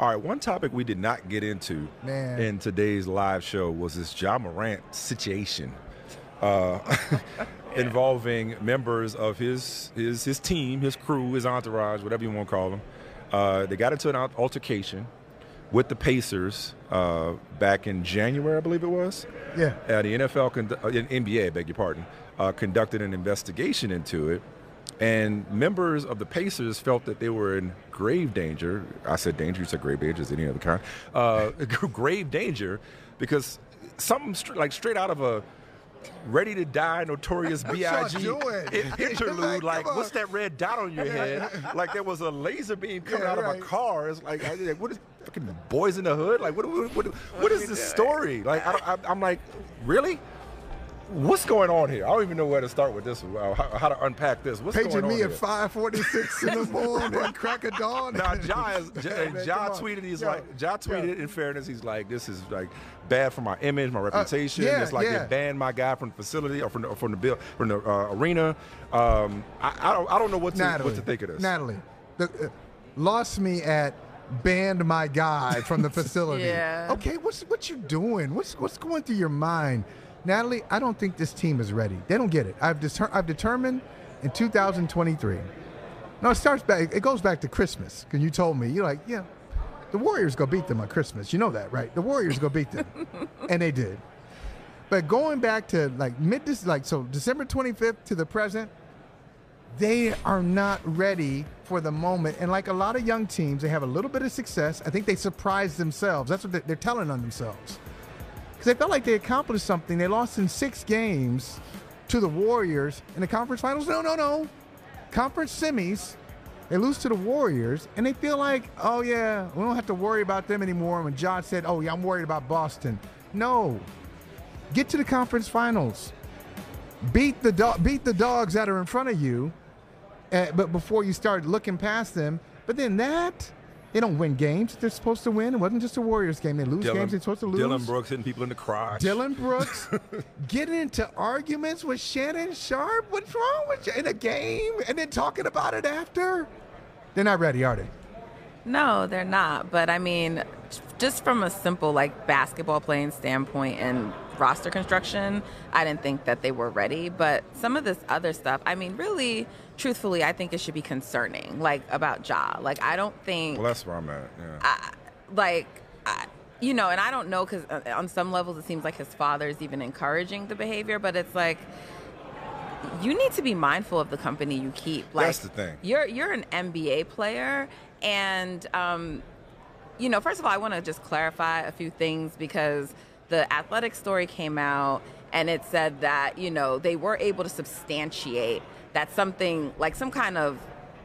All right, one topic we did not get into Man. in today's live show was this Ja Morant situation uh, involving members of his, his his team, his crew, his entourage, whatever you want to call them. Uh, they got into an altercation with the Pacers uh, back in January, I believe it was. Yeah. Uh, the NFL, condu- uh, NBA, beg your pardon, uh, conducted an investigation into it, and members of the Pacers felt that they were in grave danger. I said danger, you said grave danger, is any other kind. Uh, grave danger because something str- like straight out of a Ready to Die, Notorious B.I.G. interlude. Like, like, what's that red dot on your head? like there was a laser beam coming Yeah, out of a car. It's like, I- like, what is fucking boys in the hood? Like, what? What? What, what is this story? Like, I, I, I'm like, really? What's going on here? I don't even know where to start with this. uh, How, how to unpack this? What's Paging going on me here? at 546 in the morning, crack of dawn. Now, Ja, is, Ja, Yeah, man, Ja tweeted, he's Yo, like, Ja tweeted, in fairness, he's like, this is like bad for my image, my reputation. Uh, yeah, it's like yeah. they banned my guy from the facility or from the, or from the, bill, from the uh, arena. Um, I, I, don't, I don't know what to, Natalie, what to think of this. Natalie, the, uh, lost me at banned my guy from the facility. Yeah. Okay, what's what you doing? What's what's going through your mind, Natalie? I don't think this team is ready. They don't get it. I've deter- I've determined in 2023. No, it starts back. It goes back to Christmas. Because you told me you're like, yeah, the Warriors go beat them on Christmas. You know that, right? The Warriors go beat them, and they did. But going back to like mid, like so December 25th to the present, they are not ready for the moment. And like a lot of young teams, they have a little bit of success. I think they surprised themselves. That's what they're telling on themselves. Because they felt like they accomplished something. They lost in six games to the Warriors in the conference finals. No, no, no. Conference semis. They lose to the Warriors, and they feel like, oh yeah, we don't have to worry about them anymore. When Ja said, oh yeah, I'm worried about Boston. No, get to the conference finals. Beat the do- beat the dogs that are in front of you, uh, but before you start looking past them. But then that, they don't win games they're supposed to win. It wasn't just a Warriors game. They lose games they're supposed to lose. Dillon Brooks hitting people in the crotch. Dillon Brooks getting into arguments with Shannon Sharpe. What's wrong with you in a game? And then talking about it after? They're not ready, are they? No, they're not. But I mean, just from a simple like basketball playing standpoint and roster construction, I didn't think that they were ready. But some of this other stuff, I mean, really, truthfully, I think it should be concerning. Like about Ja. Like I don't think Well, that's where I'm at. Yeah. I, like I, you know and i don't know because on some levels it seems like his father is even encouraging the behavior but it's like you need to be mindful of the company you keep like That's the thing. you're you're an nba player and um you know first of all i want to just clarify a few things because the athletic story came out and it said that you know they were able to substantiate that something like some kind of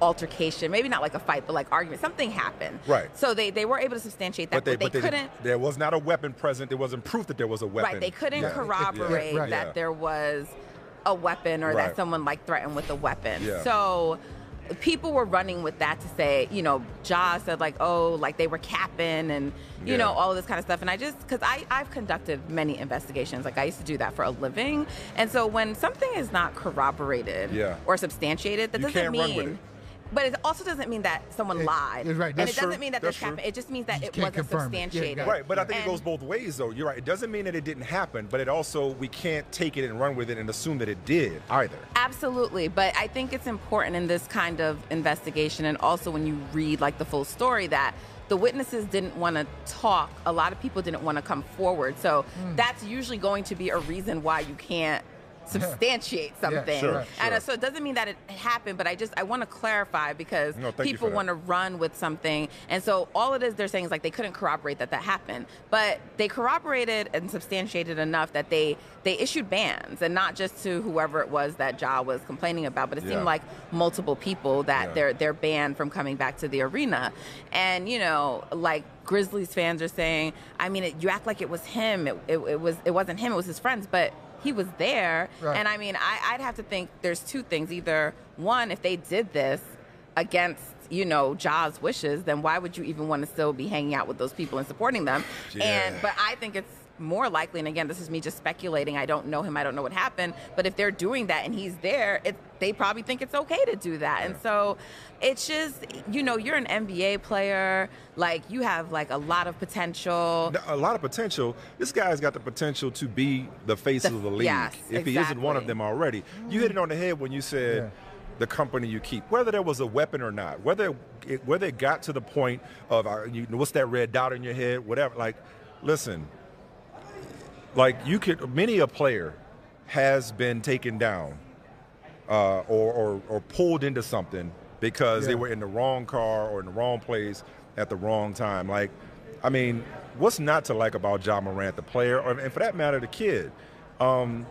altercation maybe not like a fight but like argument something happened Right. so they, they were able to substantiate that, but they, but couldn't. There was not a weapon present. There wasn't proof that there was a weapon. Right, they couldn't Yeah. corroborate Yeah, right. that Yeah. there was a weapon or Right. that someone like threatened with a weapon. So people were running with that to say, you know, Ja said like, oh, like they were capping and you Yeah. know all of this kind of stuff. And I just because I I've conducted many investigations, like I used to do that for a living, and so when something is not corroborated Yeah. or substantiated, that You doesn't can't run with mean. It. But it also doesn't mean that someone It- lied. it's right, and that's it doesn't true, mean that that's this true. happened. It just means that You it wasn't confirm it. Yeah, substantiated. Right, but I think And- it goes both ways, though. You're right. It doesn't mean that it didn't happen, but it also we can't take it and run with it and assume that it did either. Absolutely, but I think it's important in this kind of investigation and also when you read like the full story that the witnesses didn't want to talk. A lot of people didn't want to come forward. So Hmm. that's usually going to be a reason why you can't substantiate something. Sure, And uh, sure. so it doesn't mean that it happened, but I just I want to clarify because No, people want to run with something, and so all it is they're saying is like they couldn't corroborate that that happened, but they corroborated and substantiated enough that they they issued bans, and not just to whoever it was that Ja was complaining about, but it Yeah. seemed like multiple people that Yeah. they're they're banned from coming back to the arena, and you know like. Grizzlies fans are saying, I mean, it, you act like it was him. It, it, it was it wasn't him. It was his friends, but he was there. Right. And I mean, I, I'd have to think there's two things. Either one, if they did this against you know Ja's wishes, then why would you even want to still be hanging out with those people and supporting them? Yeah. And but I think it's more likely, and again, this is me just speculating. I don't know him. I don't know what happened. But if they're doing that and he's there, it, they probably think it's okay to do that. And so it's just, you know, you're an NBA player. Like you have like a lot of potential. a lot of potential. This guy's got the potential to be the face The- of the league yes, if he isn't one of them already. You hit it on the head when you said Yeah. the company you keep, whether there was a weapon or not, whether it, whether it got to the point of uh, you, what's that red dot in your head, whatever. Like, listen, like you could many a player has been taken down uh, or, or or pulled into something because they were in the wrong car or in the wrong place at the wrong time. Like, I mean, what's not to like about Ja Morant, the player, or, and for that matter, the kid? Um,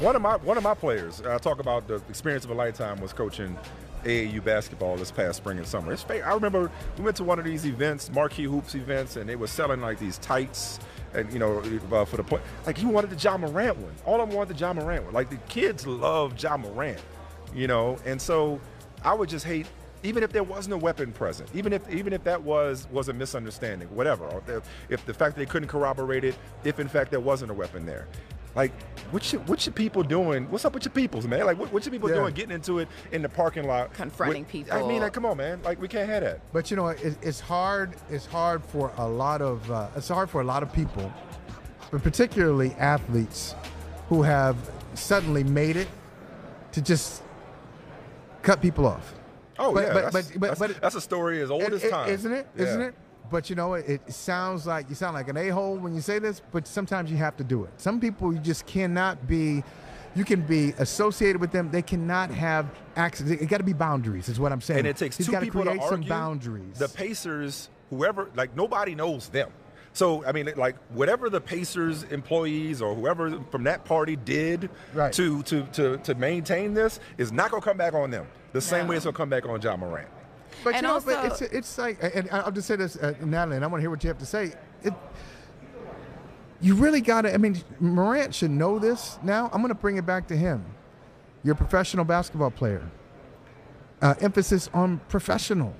one of my one of my players, I talk about the experience of a lifetime, was coaching AAU basketball this past spring and summer. It's fa- I remember we went to one of these events, marquee hoops events, and they were selling like these tights, and you know, uh, for the play. Like he wanted the Ja Morant one. All of them wanted the Ja Morant one. Like the kids love Ja Morant, you know, and so I would just hate. Even if there wasn't a weapon present, even if even if that was was a misunderstanding, whatever, if, if the fact they couldn't corroborate it, if in fact there wasn't a weapon there, like, what should what should people doing? What's up with your peoples, man? Like, what, what should people Yeah. doing getting into it in the parking lot, Confronting with- people. I mean, like, come on, man. Like, we can't have that. But you know, it, it's hard. It's hard for a lot of. Uh, it's hard for a lot of people, but particularly athletes, who have suddenly made it to just cut people off. Oh But- yeah, but- that's, but- but- that's, but- that's a story as old It- as time, isn't it? Yeah. not it? But you know, it, it sounds like you sound like an a-hole when you say this. But sometimes you have to do it. Some people you just cannot be. You can be associated with them. They cannot have access. It got to be boundaries. Is what I'm saying. And it takes He's two people create to argue. some boundaries. The Pacers, whoever, like nobody knows them. So I mean, like whatever the Pacers employees or whoever from that party did Right. to to to to maintain this is not gonna come back on them. The same way it's gonna come back on Ja Morant. But And you know, but it's it's like, and I'll just say this, uh, Natalie, and I want to hear what you have to say. It, you really got to. I mean, Morant should know this now. I'm going to bring it back to him. You're a professional basketball player. Uh, emphasis on professional.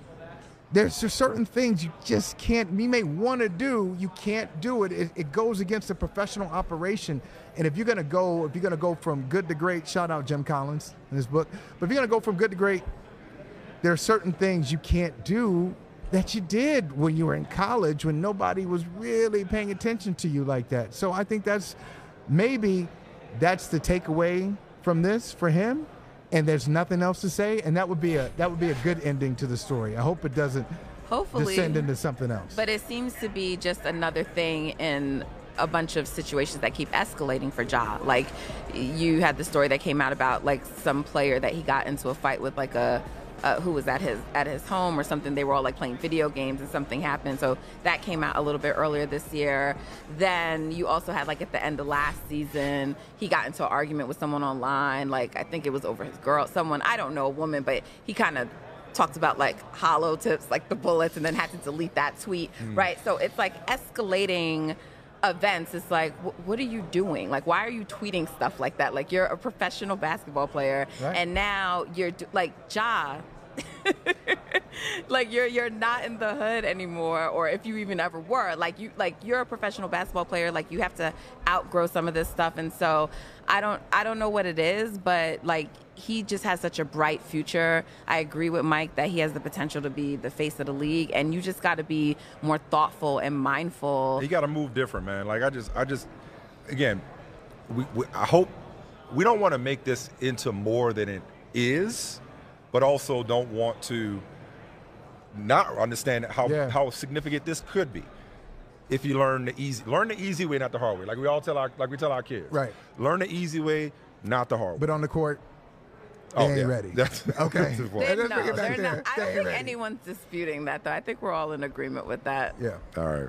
There's certain things you just can't. You may want to do, you can't do it. it. It goes against the professional operation. And if you're going to go, if you're going to go from good to great, shout out Jim Collins in his book. But if you're going to go from good to great, there are certain things you can't do that you did when you were in college when nobody was really paying attention to you like that. So I think that's maybe that's the takeaway from this for him and there's nothing else to say and that would be a that would be a good ending to the story. I hope it doesn't Hopefully. descend into something else. But it seems to be just another thing in a bunch of situations that keep escalating for Ja. Like you had the story that came out about like some player that he got into a fight with like a uh, who was at his at his home or something. They were all like playing video games and something happened. So that came out a little bit earlier this year. Then you also had like at the end of last season, he got into an argument with someone online. Like I think it was over his girl, someone I don't know, a woman, but he kind of talked about like hollow tips, like the bullets, and then had to delete that tweet, right? So it's like escalating events. It's like, wh- what are you doing? Like, why are you tweeting stuff like that? Like, you're a professional basketball player, Right. and now you're do- like Ja. like you're you're not in the hood anymore or if you even ever were like you like you're a professional basketball player like you have to outgrow some of this stuff and so I don't I don't know what it is but like he just has such a bright future I agree with Mike that he has the potential to be the face of the league and you just got to be more thoughtful and mindful You got to move different, man. Like I just, I just, again, we, we I hope we don't want to make this into more than it is, but also don't want to not understand how Yeah. how significant this could be. if you learn the easy learn the easy way, not the hard way. Like we all tell our like we tell our kids. Right. Learn the easy way, not the hard way. But on the court, oh, they Oh, ain't yeah. ready. That's- okay. that's. They're, no, bring it back they're there. not. I don't think ready. anyone's disputing that, though. I think we're all in agreement with that. Yeah. All right.